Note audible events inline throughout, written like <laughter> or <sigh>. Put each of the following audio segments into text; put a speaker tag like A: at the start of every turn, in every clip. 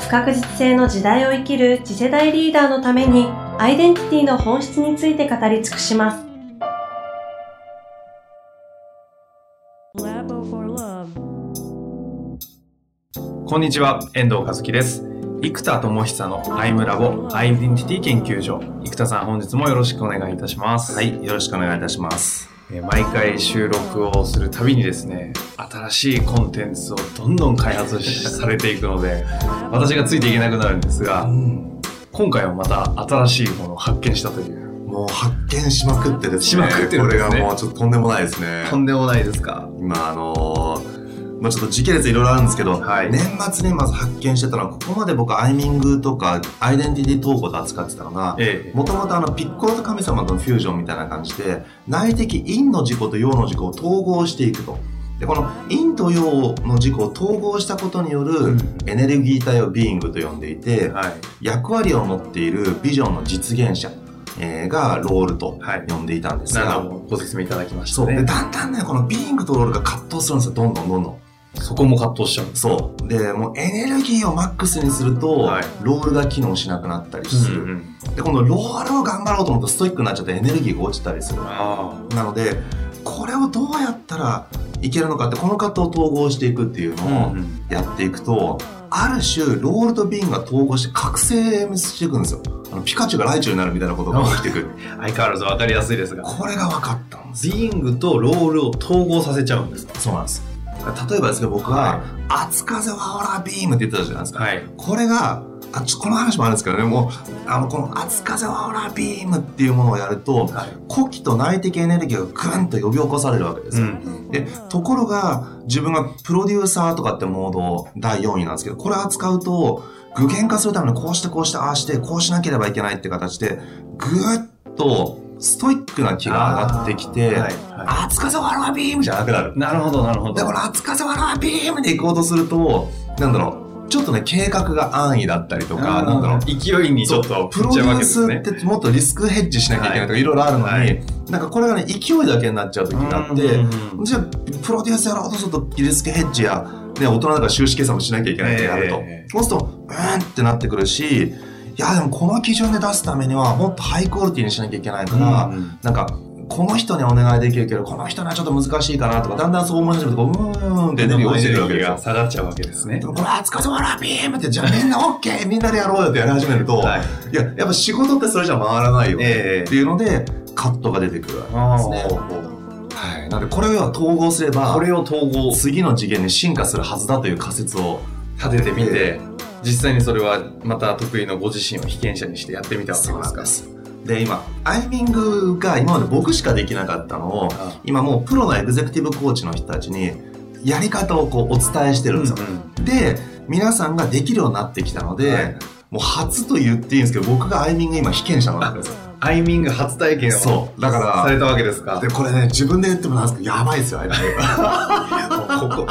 A: 不確実性の時代を生きる次世代リーダーのためにアイデンティティの本質について語り尽くします
B: こんにちは、遠藤和樹です。生田智久のアイムラボアイデンティティ研究所。生田さん、本日もよろしくお願いいたします。
C: はい、よろしくお願いいたします。
B: えー毎回収録をするたびにですね、新しいコンテンツをどんどん開発しされていくので、<laughs> 私がついていけなくなるんですが、今回はまた新しいものを発見したという。
C: もう発見しまくってですね。
B: しまくってるんですね
C: これがもうちょっととんでもないですね。
B: とんでもないですか？
C: 今、あのーまあちょっと時系列いろいろあるんですけど、
B: はい
C: 年末にまず発見してたのは、ここまで僕アイミングとかアイデンティティ統合で扱ってたのが、
B: え
C: もともとあのピッコロと神様とのフュージョンみたいな感じで、内的陰の自己と陽の自己を統合していくと。で、この陰と陽の自己を統合したことによる
B: うん
C: エネルギー体を being と呼んでいて、
B: えはい。
C: 役割を持っているビジョンの実現者、えーがロールと
B: はい
C: 呼んでいたんですが、
B: なるほど。ご説明いただきました
C: そう。で、
B: ね。
C: だんだんね、この being とロールが葛藤するんですよ。どんどんどんどん。
B: そこも葛藤しちゃう。
C: そう。で、もうエネルギーをマックスにすると、
B: はい
C: ロールが機能しなくなったりする。
B: うんうん
C: で、今度ロールを頑張ろうと思うとストイックになっちゃってエネルギーが落ちたりする。
B: あ
C: なので、これをどうやったらいけるのかって、この葛藤を統合していくっていう
B: あ。
C: のを
B: うんうん
C: やっていくと、ある種、ロールとビーンが統合して覚醒していくんですよ。あのピカチュウがライチュウになるみたいなことが起きてくる。
B: 相変わらず分かりやすいですが。
C: これが分かったんですよ。
B: ビングとロールを統合させちゃうんですか？
C: そうなんです。例えばですけど、僕
B: は
C: は、熱風はオラビームって言ってたじゃないですか。
B: はい。
C: これが、あちょこの話もあるんですけどね、もう、あの、この熱風はオラビームっていうものをやると、
B: はい。
C: 呼気と内的エネルギーがぐんと呼び起こされるわけですよ。
B: ん。
C: で、ところが、自分がプロデューサーとかってモード第4位なんですけど、これ扱うと、具現化するためにこうしてこうしてああして、こうしなければいけないって形で、ぐーっとストイックな気が上がってきて、
B: はい。は
C: 熱風ワラビームじゃなくなる
B: い。。なるほど、なるほど。
C: で、この熱風ワラビームで行こうとすると、なんだろう、ちょっとね、計画が安易だったりとか、なんだろう、
B: 勢いにちょっと
C: プロデュース
B: ね。
C: ってもっとリスクヘッジしなきゃいけないとかいろいろあるのに、
B: はい
C: なんかこれがね、勢いだけになっちゃう時があって、じゃあ、プロデュースやろうとすると、リスクヘッジや、ね、大人だから収支計算もしなきゃいけないってやると。
B: ええ
C: そうすると、うーんってなってくるし、いや、でもこの基準で出すためには、もっとハイクオリティにしなきゃいけないから、
B: うんうん
C: なんか、この人にお願いできるけど、この人にはちょっと難しいかなとか、だんだんそう思い始めて、こう、うーんってエネルギー落ちてるわけ
B: が。下がっちゃうわけですね
C: で。もこれ、熱風ワラビームって、じゃあみんな OK! みんなでやろうよってやり始めると、
B: はい。
C: いや、やっぱ仕事ってそれじゃ回らないよね
B: え
C: っていうので、カットが出てくるわけですね。はい。なので、これを統合すれば、
B: これを統合
C: 次の次元に進化するはずだという仮説を
B: 立ててみ
C: え
B: て、実際にそれはまた得意のご自身を被験者にしてやってみたわけですか？
C: す。で、今、アイミングが今まで僕しかできなかったのを、
B: あ
C: 今もうプロのエグゼクティブコーチの人たちに、やり方をこうお伝えしてるんですよ。で、皆さんができるようになってきたので、
B: はい
C: もう初と言っていいんですけど、僕がアイミング今被験者なんですよ。
B: アイミング初体験を
C: そう。だから、
B: されたわけですか？
C: で、。これね、自分で言ってもなんですけど、やばいですよ、アイミング。<laughs>
B: ここ、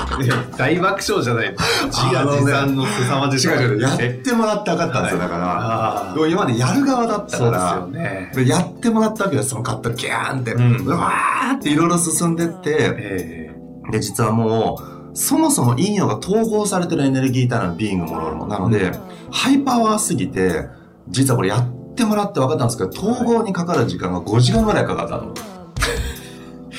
B: 大爆笑じゃない。自画自賛の凄まじ
C: やっ
B: え
C: てもらって分かったんですよ、だから。今までやる側だった
B: そうです
C: から、
B: よね。
C: でやってもらったわけです、そのカットギャーンって。
B: うん
C: うわーっていろいろ進んでって、
B: え
C: で、実はもう、そもそも陰陽が統合されてるエネルギー体のビーイングもロールも。なので、ハイパワーすぎて、実はこれやってもらって分かったんですけど、統合にかかる時間が5時間ぐらいかかったの。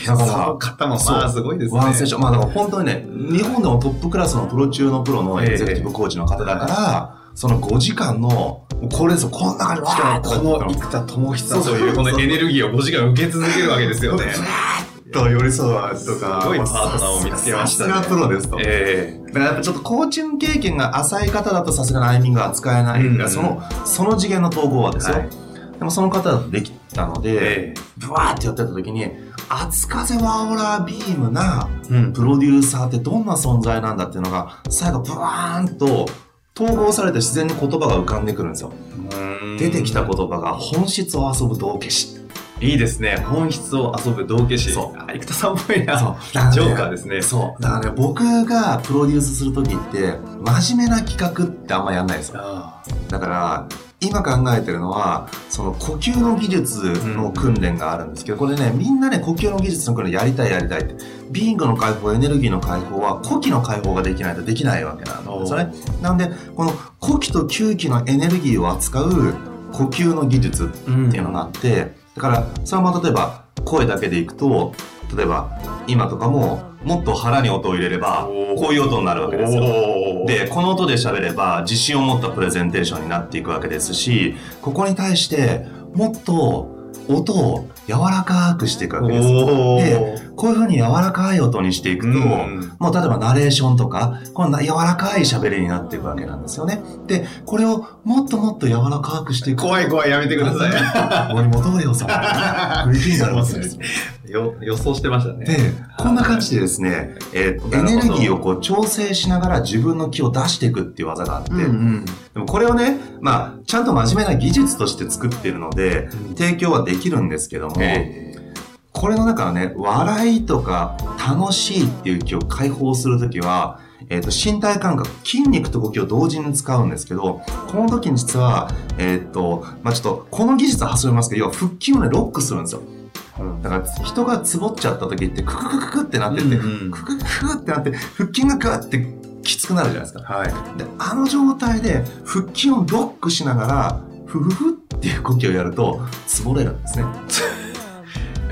C: だ
B: そ
C: か
B: の方もまあすごいです
C: ら、
B: ね。
C: ワンセッション。まあだから本当にね、日本でもトップクラスのプロ中のプロのエグゼクティブコーチの方だから、その5時間の、これですよ、こんな感じでわーっと
B: この生田智久というこのエネルギーを5時間受け続けるわけですよね。<laughs>
C: と寄り添うとか、
B: すごいパートナーを見つけましたね
C: さすがプロですと。
B: え
C: だからやっぱちょっとコーチング経験が浅い方だとさすがにアイミングは扱えない。
B: うん
C: その、その次元の統合はですよ。
B: はい
C: でもその方だとできたの
B: え
C: で、
B: え
C: ブワーってやってた時に、熱風ワーオラビームなプロデューサーってどんな存在なんだっていうのが、最後ブワーンと統合されて自然に言葉が浮かんでくるんですよ。出てきた
B: こ
C: 言葉が本質を遊ぶ道化師。
B: いいですね。本質を遊ぶ道化師。
C: そう
B: あ、生田さんっぽいな。
C: そう
B: ジョーカーですね。
C: そう。だからね、僕がプロデュースするときって、真面目な企画ってあんまやんないですよ。
B: あ
C: だから、今考えてるのは、その呼吸の技術の訓練があるんですけど、これね、みんなね、呼吸の技術の訓練やりたいやりたいって。ビーイングの解放、エネルギーの解放は、呼気の解放ができないとできないわけなんですよね。なんで、この呼気と吸気のエネルギーを扱う呼吸の技術
B: ー
C: っていうのがあって、だから、それも例えば、声だけでいくと、例えば、今とかも、もっと腹に音を入れれば、こういう音になるわけですよ。で、この音で喋れば、自信を持ったプレゼンテーションになっていくわけですし、ここに対して、もっと音を柔らかくしていくわけです。
B: お
C: で
B: ー
C: こういうふうに柔らかい音にしていくと、
B: うん
C: もう例えばナレーションとか、この柔らかい喋りになっていくわけなんですよね。で、これをもっともっと柔らかくしていく。
B: 怖い怖い、やめてくださ <laughs>
C: 森本レオさん。<laughs> クリティになりますね。
B: い。よ予想してましたね。
C: で、こんな感じでですね、えーエネルギーをこう調整しながら自分の気を出していくっていう技があって、
B: ん。
C: でもこれをね、まあ、ちゃんと真面目な技術として作っているので、提供はできるんですけども、
B: え
C: これの中のね、笑いとか楽しいっていう気を解放するときは、えっ、と、身体感覚、筋肉と呼吸を同時に使うんですけど、この時に実は、えっ、と、まあちょっと、この技術は発想しますけど、要は腹筋をね、ロックするんですよ。
B: うん
C: だから、人がつぼっちゃった時って、クククククってなってって、
B: うんうん
C: ククククってなって、腹筋がグーってきつくなるじゃないですか。
B: はい。
C: で、あの状態で腹筋をロックしながら、ふふふっていう呼吸をやると、つぼれるんですね。<laughs>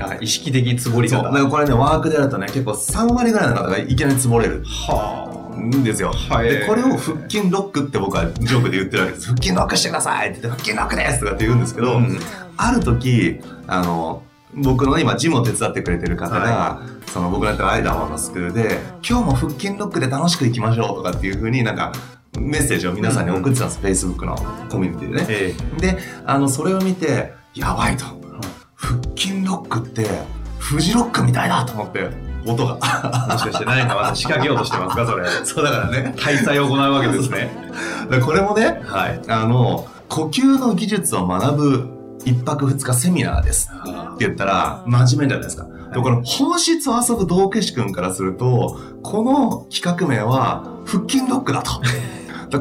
B: あ意識的つぼり
C: そう。
B: 方。
C: これね、ワークでやるとね、結構3割ぐらいの方がいきなりつぼれる
B: は
C: んですよ。
B: あ。はい。
C: で、これを腹筋ロックって僕はジョークで言ってるわけです。腹筋ロックしてくださいって言って、腹筋ロックですとかって言うんですけど、
B: うん
C: ある時、あの、僕の今、ジムを手伝ってくれてる方が、その僕のやってるアイダマンのスクールで、今日も腹筋ロックで楽しくいきましょうとかっていうふうになんか、メッセージを皆さんに送ってたんです、Facebook のコミュニティでね。
B: え
C: で、あの、それを見て、やばいと。腹筋ロックって、フジロックみたいだと思って、音が。
B: えもしかして何かまた仕掛けようとしてますか、それ。<laughs>
C: そうだからね。
B: 大祭を行うわけですね。<laughs>
C: でこれもね、
B: はい。
C: あの、呼吸の技術を学ぶ一泊二日セミナーですって言ったら、真面目じゃないですか。でこの本質を遊ぶ道化師君からすると、この企画名は腹筋ロックだと。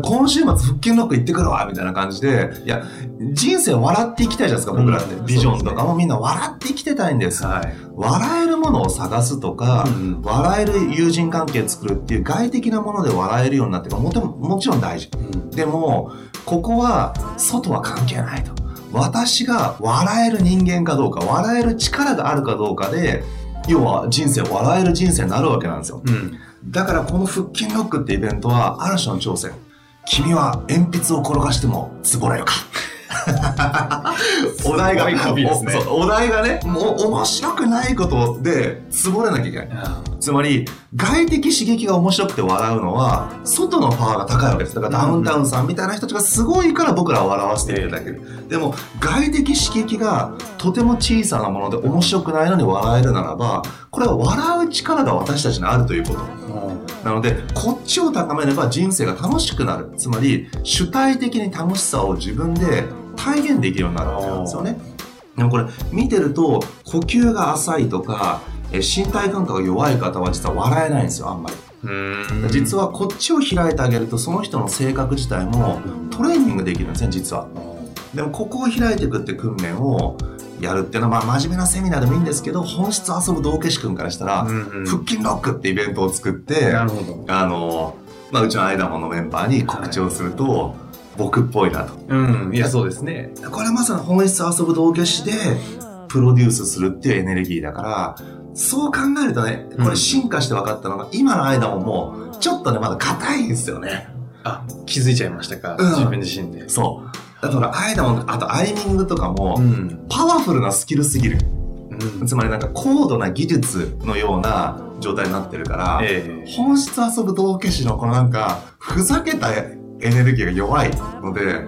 C: 今週末腹筋ロック行ってくるわみたいな感じで、いや、人生笑っていきたいじゃないですか、僕らって。
B: うん
C: ビジョンとかもみんな笑って生きてたいんです。
B: はい。
C: 笑えるものを探すとか、
B: うん
C: 笑える友人関係作るっていう外的なもので笑えるようになってるもとももちろん大事。でも、ここは、外は関係ないと。私が笑える人間かどうか、笑える力があるかどうかで、要は人生、笑える人生になるわけなんですよ。
B: うん。
C: だからこの腹筋ロックってイベントは、ある種の挑戦。君は鉛筆を転がしてもつぼれるか。<laughs> お題が、
B: ね
C: お題がね、もう面白くないことでつぼれなきゃいけない。つまり、外的刺激が面白くて笑うのは、外のパワーが高いわけです。だからダウンタウンさんみたいな人たちがすごいから僕らを笑わせているだけで。でも、外的刺激がとても小さなもので面白くないのに笑えるならば、これは笑う力が私たちにあるということ。なので、こっちを高めれば人生が楽しくなる。つまり、主体的に楽しさを自分で体現できるようになるわけなんですよね。でもこれ、見てると、呼吸が浅いとか、え身体感覚が弱い方は実は笑えないんですよ、あんまり。
B: うん
C: 実はこっちを開いてあげると、その人の性格自体もトレーニングできるんですね、実は。でも、ここを開いていくって訓練をやるっていうのは、まあ、真面目なセミナーでもいいんですけど、本質を遊ぶ道化師君からしたら、
B: うん
C: 腹筋ロックってイベントを作って。あの、まあ、うちのアイダモンのメンバーに告知をすると、僕っぽいなと。
B: うん。いや、そうですね。
C: これはまさに本質を遊ぶ道化師で、プロデュースするっていうエネルギーだから、そう考えるとね、これ進化して分かったのが、今のアイダモンも、ちょっとね、まだ硬いんですよね。
B: あ、気づいちゃいましたか。
C: うん
B: 自分自身で。
C: そう。だから、アイダモン、あとアイミングとかも、
B: ん。
C: パワフルなスキルすぎる。
B: うん。
C: つまりなんか高度な技術のような状態になってるから、
B: ええ
C: 本質遊ぶ道化師のこのなんか、ふざけたエネルギーが弱いので、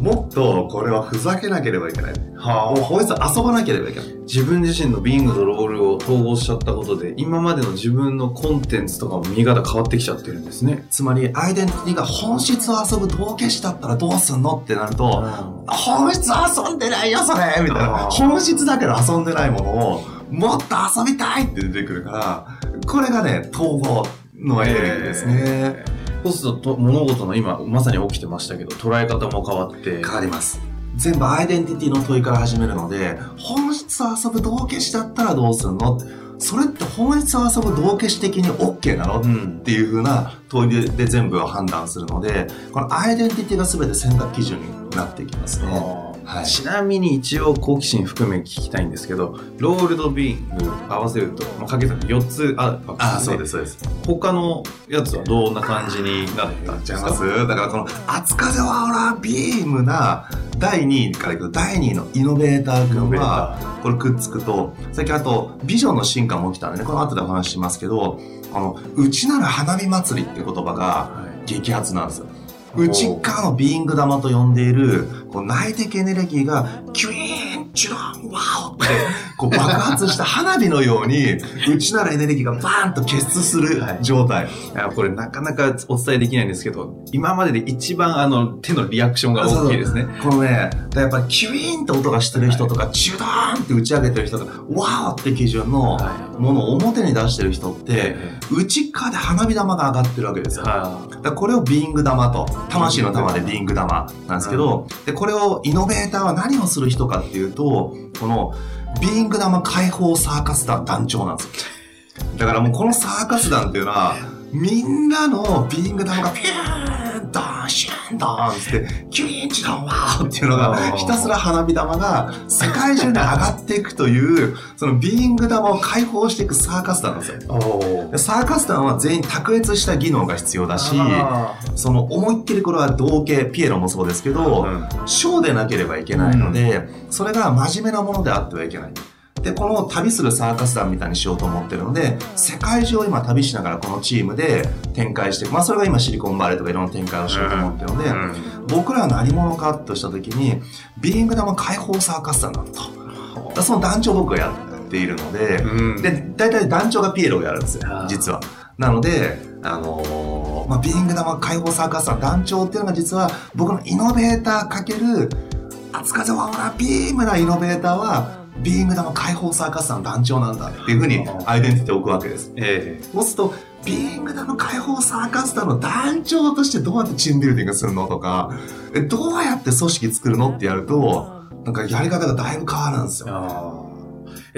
C: もっとこれはふざけなければいけない。
B: は
C: もう本質遊ばなければいけない。
B: 自分自身のビングとロールを統合しちゃったことで、今までの自分のコンテンツとかも見方変わってきちゃってるんですね。
C: つまり、アイデンティティが本質を遊ぶ道化師だったらどうすんのってなると、本質遊んでないよ、それみたいな。本質だけど遊んでないものを、もっと遊びたいって出てくるから、これがね、統合のエネルギーですね。
B: えーそと物事の今まさに起きてましたけど捉え方も変わって
C: 変わります。全部アイデンティティの問いから始めるので、本質を遊ぶ道化師だったらどうするの？ってそれって本質を遊ぶ道化師的に OK なの？
B: うん
C: っていうふうな問いで全部を判断するので、このアイデンティティが全て選択基準になっていきますね。はい。
B: ちなみに一応好奇心含め聞きたいんですけどロールドビーング合わせると、まあ、かけ算で4つあるわけ
C: あ、
B: ですね。
C: そうです、そうです。
B: 他のやつはどんな感じになったんですか？
C: じゃますだからこの「熱風はオラビーム」な第2位からいくと第2位のイノベーター君はこれくっつくと最近あとビジョンの進化も起きたんでねこの後でお話ししますけどこの「うちなら花火祭り」って言葉が
B: はい。
C: 激発なんですよ。内側のビーング玉と呼んでいる、こう内的エネルギーが、キュイーン、チュラン、ワオって、こう爆発した花火のように、内ならエネルギーがバーンと結出する
B: はい。
C: 状態。
B: いやこれなかなかお伝えできないんですけど今までで一番あの手のリアクションが大きいですね。
C: このね、やっぱりキュイーンって音がしてる人とか、チュダーンって打ち上げてる人とか、ワオって基準の
B: は
C: ものを表に出してる人って、内側で花火玉が上がってるわけですよ。
B: は
C: だからこれをビーング玉と、魂の玉でビーング玉なんですけど、で、これをイノベーターは何をする人かっていうと、このビーング玉解放サーカス団団長なんですよ。だからもうこのサーカス団っていうのは、みんなのビーング玉がピューン、シン、ドーンって、キュイーン、チドン、ワーっていうのが、ひたすら花火玉が世界中に上がっていくという、そのビーング玉を解放していくサーカス団なんですよ。サーカス団は全員卓越した技能が必要だし、
B: あ
C: その思いっきりこれは同型、ピエロもそうですけど、
B: うん。
C: ショーでなければいけないので、それが真面目なものであってはいけない。で、この旅するサーカス団みたいにしようと思ってるので、世界中を今旅しながらこのチームで展開して、まあそれが今シリコンバレーとかいろんな展開をしようと思ってるので、
B: うん
C: 僕らは何者かとした時に、ビーイング玉解放サーカス団だと。だその団長を僕がやっているので、
B: うん
C: で、大体団長がピエロをやるんですよ実は。なので、あのーまあ、ビーイング玉解放サーカス団団長っていうのが実は僕のイノベーターかける、熱風ワオラビームなイノベーターは、ビーイング玉解放サーカス団団長なんだっていうふうにアイデンティティを置くわけです。
B: え
C: そうすると、ビーイング玉解放サーカス団の団長としてどうやってチームビルディングするのとか、えどうやって組織作るのってやると、なんかやり方がだいぶ変わるんです
B: え
C: よ。
B: あー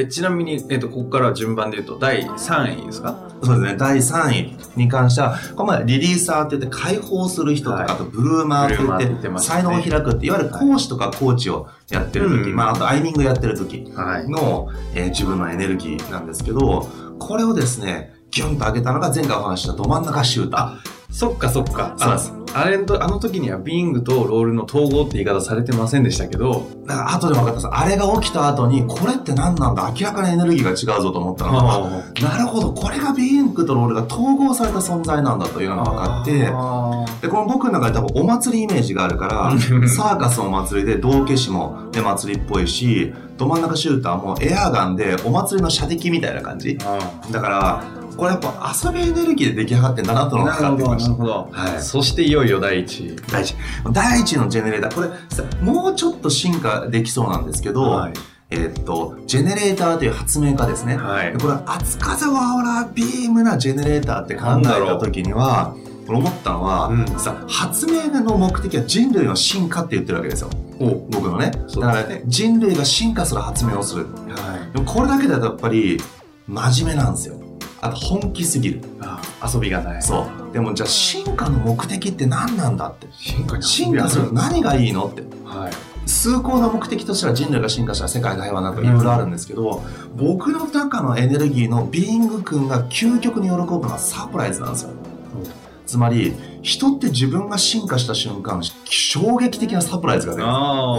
B: えちなみに、えっとここから順番で言うと第3位ですか？
C: そうですね。第3位に関しては、この前リリーサーって言って解放する人とか、
B: はい。
C: あとブルーマーって言って、
B: 言ってね。
C: 才能を開くって、いわゆる講師とかコーチをやってる時、
B: うん。
C: まあ、あとアイミングやってる時
B: はい。
C: の、えー自分のエネルギーなんですけど、これをですね、ギュンと上げたのが前回お話ししたど真ん中シューター。
B: そっかそっか。ああれとあの時にはビングとロールの統合って言い方されてませんでしたけど
C: だから後で分かったんです。あれが起きた後に、これって何なんだ？明らかにエネルギーが違うぞと思ったの。が、あ。なるほど、これがビーンクとロールが統合された存在なんだというのが分かって、
B: あ
C: で、この僕の中で多分お祭りイメージがあるから、
B: ー
C: サーカスのお祭りで道化師もで祭りっぽいし、ど真ん中シューターもエアガンでお祭りの射的みたいな感じ。
B: あ。
C: だから、これやっぱ遊びエネルギーで出来上がってんだなというのが分かってきました。
B: ほど
C: はい
B: そしていよいよ第一位
C: 第一。第一のジェネレーター。これ、さもうちょっと進化できそうなんですけど、
B: はい
C: えーっと、ジェネレーターという発明家ですね。
B: はい
C: でこれ、熱風ワオラビームなジェネレーターって考えた時には、思ったのは、
B: うん
C: さ、発明の目的は人類の進化って言ってるわけですよ。
B: お
C: 僕のね。
B: そう
C: だからね、人類が進化する発明をする。
B: はい
C: これだけだとやっぱり、真面目なんですよ。あと本気すぎる。
B: あ遊びがない
C: そう。でもじゃあ進化の目的って何なんだって。
B: 進化に
C: 進化する何がいいのって。
B: はい
C: 崇高な目的としては人類が進化したら世界が平和なんかいろいろあるんですけど、僕の中のエネルギーのビーイング君が究極に喜ぶのはサプライズなんですよ。つまり、人って自分が進化した瞬間、衝撃的なサプライズが出る。わ
B: あ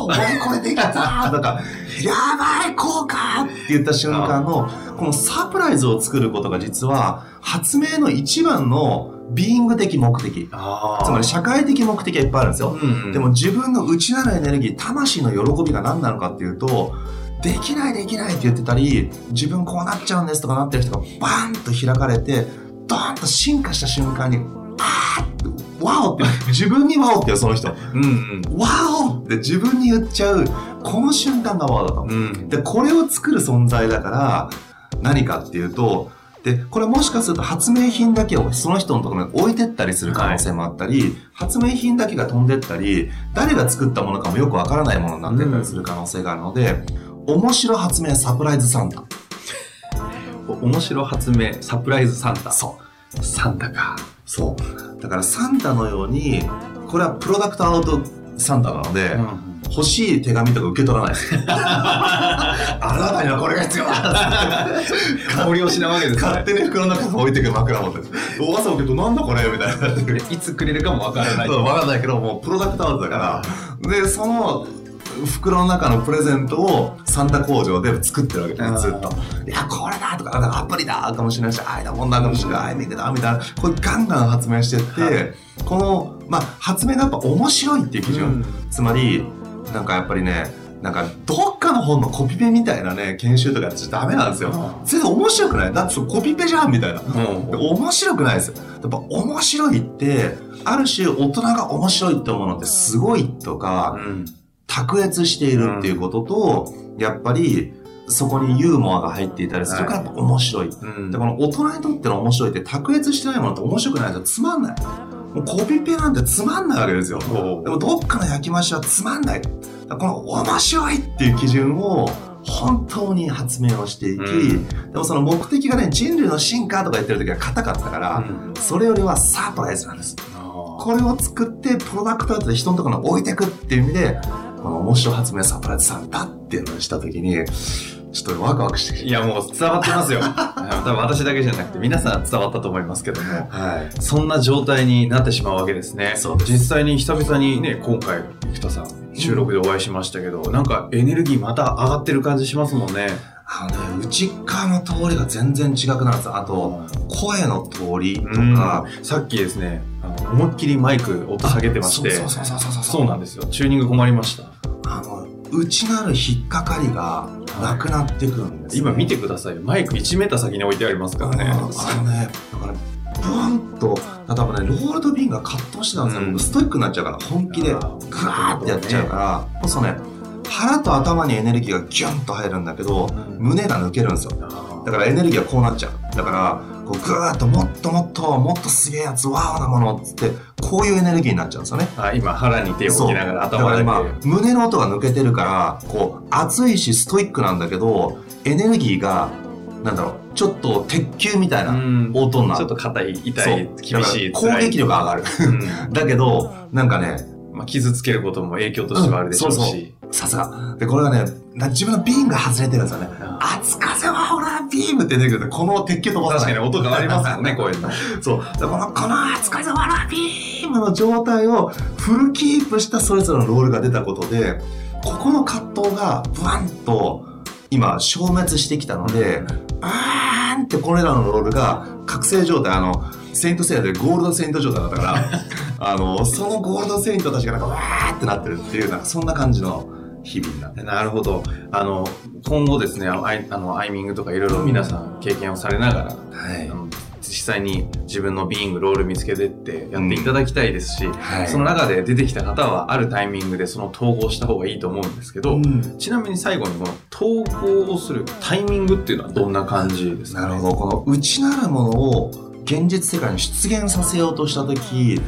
C: あ、俺これできた <laughs> なんか、やばい、効果って言った瞬間の、このサプライズを作ることが実は、発明の一番のビーイング的目的。つまり社会的目的はいっぱいあるんですよ。
B: うんうん、
C: でも自分の内なるエネルギー、魂の喜びが何なのかっていうと、できないできないって言ってたり、自分こうなっちゃうんですとかなってる人がバーンと開かれて、ドーンと進化した瞬間に、って、ワオって、自分にワオってよ、その人。
B: うんうん。
C: ワオって自分に言っちゃう、この瞬間がワオだと。
B: うん。
C: で、これを作る存在だから、何かっていうと、で、これもしかすると発明品だけをその人のところに置いてったりする可能性もあったり、発明品だけが飛んでったり、誰が作ったものかもよくわからないものになってったりする可能性があるので、面白発明サプライズサンタ。
B: お面白発明、サプライズサンタ。
C: そう。
B: サンタか。
C: そう。だからサンタのように、これはプロダクトアウトサンタなので、
B: うん
C: 欲しい手紙とか受け取らないです。<laughs> あなたにはこれが必要だ
B: 香りをしなわけですね。
C: 勝手に袋の中に置いてくる枕元です。お朝起きるとなんだこれみたいにな。
B: いつくれるかもわからない。
C: わかんないけど、もうプロダクトアウトだから。で、その袋の中のプレゼントをサンタ工場で作ってるわけです、ずっと。いや、これだとか、アプリだかもしれないし、あいだもんだかもしれない、アイミングだみたいな、これガンガン発明してって、
B: はい
C: この、まあ、発明がやっぱ面白いっていう基準。
B: うん
C: つまり、なんかやっぱりね、なんか、どっかの本のコピペみたいなね、研修とかやっちゃダメなんですよ。全然面白くないだってコピペじゃんみたいな。
B: うん
C: 面白くないですよ。やっぱ面白いって、ある種大人が面白いって思うのってすごいとか、
B: うん
C: 卓越しているっていうことと、やっぱりそこにユーモアが入っていたりするから面白い。
B: うん
C: で、この大人にとっての面白いって卓越してないものって面白くないですよ。つまんない。もうコピペなんてつまんないわけですよ。
B: お
C: でもどっかの焼き増しはつまんない。この面白いっていう基準を本当に発明をしていき、
B: うん
C: でもその目的がね、人類の進化とか言ってる時は硬かったから、
B: うん
C: それよりはサプライズなんです。これを作ってプロダクトアウトで人のところに置いていくっていう意味で、この面白発明サプライズさんだっていうのをした時に、ちょっとワクワクして。
B: いや、もう伝わってますよ。<laughs> 多分私だけじゃなくて、皆さん伝わったと思いますけども。
C: はい。
B: そんな状態になってしまうわけですね。
C: そう
B: 実際に久々にね、今回、生田さん、収録でお会いしましたけど、なんかエネルギーまた上がってる感じしますもんね。
C: あのね、内側の通りが全然違くなるんですよ。あと、声の通りと
B: うん
C: か、
B: さっきですね、あの思いっきりマイク音下げてまして、
C: そうそうそうそうそう
B: そうなんですよ。チューニング困りました。
C: あの、内なる引っかかりがなくなってくるんです、
B: 今見てくださいよ。マイク1メーター先に置いてありますからね。
C: あのね、だから、ブワンと、例えばね、ロールドビーンが葛藤してたんですよ。
B: うん
C: 僕ストイックになっちゃうから、本気で、
B: あ
C: グ
B: ー
C: ってやっちゃうから、こそね、腹と頭にエネルギーがギュンと入るんだけど、
B: うん
C: 胸が抜けるんですよ。
B: あ
C: だからエネルギーがこうなっちゃう。だから、こうぐーっともっともっともっとすげえやつ、ワーなものっつって、こういうエネルギーになっちゃうんですよね。
B: ーあ今腹に手を置きながら頭で
C: だから今、胸の音が抜けてるから、こう、熱いしストイックなんだけど、エネルギーが、なんだろう、ちょっと鉄球みたいな
B: うん
C: 音になる。
B: ちょっと硬い、痛い、厳しい、
C: 攻撃力が上がる。
B: うん <laughs>
C: だけど、なんかね、
B: まあ、傷つけることも影響としてはあるでしょう
C: うんそう
B: し。
C: さすが。で、これがね、な自分のビームが外れてるんですよね。
B: あ
C: 熱風はほら、ビームって出てくると、この鉄球飛ばさ。
B: 確かに音変わりますもんね、こういうの。
C: そう。でこの、この熱風はほら、ビームの状態をフルキープしたそれぞれのロールが出たことで、ここの葛藤がブワンと今消滅してきたので、あーんってこれらのロールが覚醒状態、あの、セイントセイヤでゴールドセイント状態だったから、あの、そのゴールドセイントたちがなんかわーってなってるっていう、なんかそんな感じの日々になって
B: なるほど。あの、今後ですね、あの、アイあのアイミングとかいろいろ皆さん経験をされながら、
C: はい。
B: 実際に自分のビーイング、ロール見つけてってやっていただきたいですし、
C: はい。
B: その中で出てきた方はあるタイミングでその統合した方がいいと思うんですけど、
C: うん。
B: ちなみに最後にこの統合をするタイミングっていうのはどんな感じですか、ね、
C: なるほど。この内なるものを現実世界に出現させようとしたとき、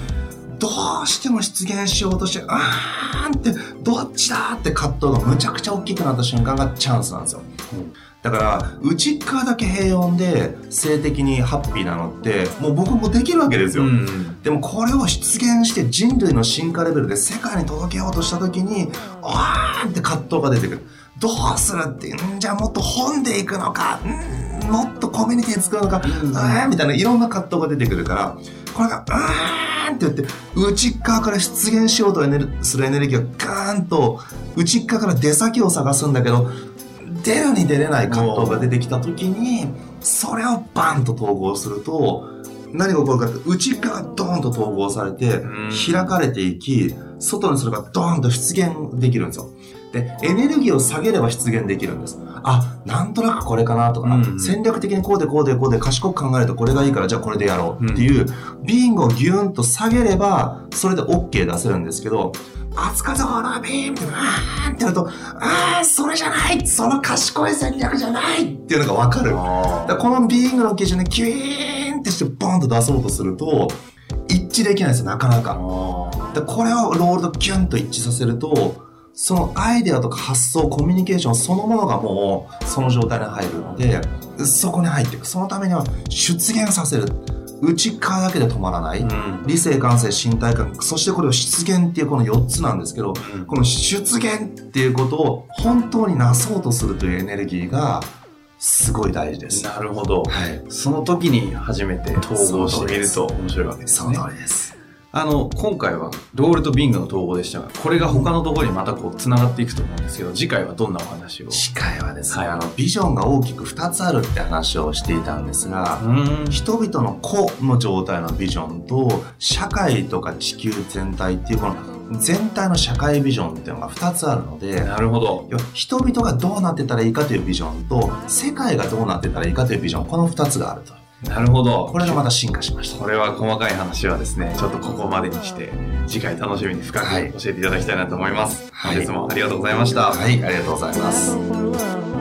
C: どうしても出現しようとして、あーんって、どっちだって葛藤がむちゃくちゃ大きくなった瞬間がチャンスなんですよ。だから、内側だけ平穏で性的にハッピーなのって、もう僕もできるわけですよ。
B: うん
C: でもこれを出現して人類の進化レベルで世界に届けようとした時に、あーんって葛藤が出てくる。どうするって、んじゃあもっと本でいくのか、んもっとコミュニティ作るのか、
B: うん
C: みたいないろんな葛藤が出てくるから、これが、うーんって言って、内側から出現しようとエネルするエネルギーがガーンと、内側から出先を探すんだけど、出るに出れない葛藤が出てきた時に、それをバンと統合すると、何が起こるかって、内側がドーンと統合されて
B: うん、
C: 開かれていき、外にそれがドーンと出現できるんですよ。で、エネルギーを下げれば出現できるんです。あ、なんとなくこれかなとか、
B: うん
C: 戦略的にこうでこうでこうで賢く考えるとこれがいいからじゃあこれでやろうっていう、ビーングをギューンと下げれば、それで OK 出せるんですけど、熱かぞのビーンって、わーんってやると、あー、それじゃないその賢い戦略じゃないっていうのがわかる。だこのビーイングの基準でキュイーンってしてボンと出そうとすると、一致できないんですよ、なかなか。でこれをロールとギュンと一致させると、そのアイデアとか発想、コミュニケーションそのものがもうその状態に入るので、そこに入っていく。そのためには出現させる。内側だけで止まらない。
B: うん
C: 理性、感性、身体感覚、そしてこれを出現っていうこの4つなんですけど、
B: うん
C: この出現っていうことを本当になそうとするというエネルギーがすごい大事です。
B: なるほど。
C: はい。
B: その時に初めて統合してみると面白いわけですね。
C: その通りです。
B: あの、今回はロールとビングの統合でしたが、これが他のところにまたこう繋がっていくと思うんですけど、次回はどんなお話を？
C: 次回はですね、
B: はい
C: あの、ビジョンが大きく2つあるって話をしていたんですが、
B: うん
C: 人々の個の状態のビジョンと、社会とか地球全体っていうこの全体の社会ビジョンっていうのが2つあるので、
B: なるほど。
C: 人々がどうなってたらいいかというビジョンと、世界がどうなってたらいいかというビジョン、この2つがあると。
B: なるほど。
C: これがまた進化しました。
B: これは細かい話はですね、ちょっとここまでにして、次回楽しみに深く
C: はい
B: 教えていただきたいなと思います。
C: はい
B: 本日もありがとうございました。
C: はい、ありがとうございます。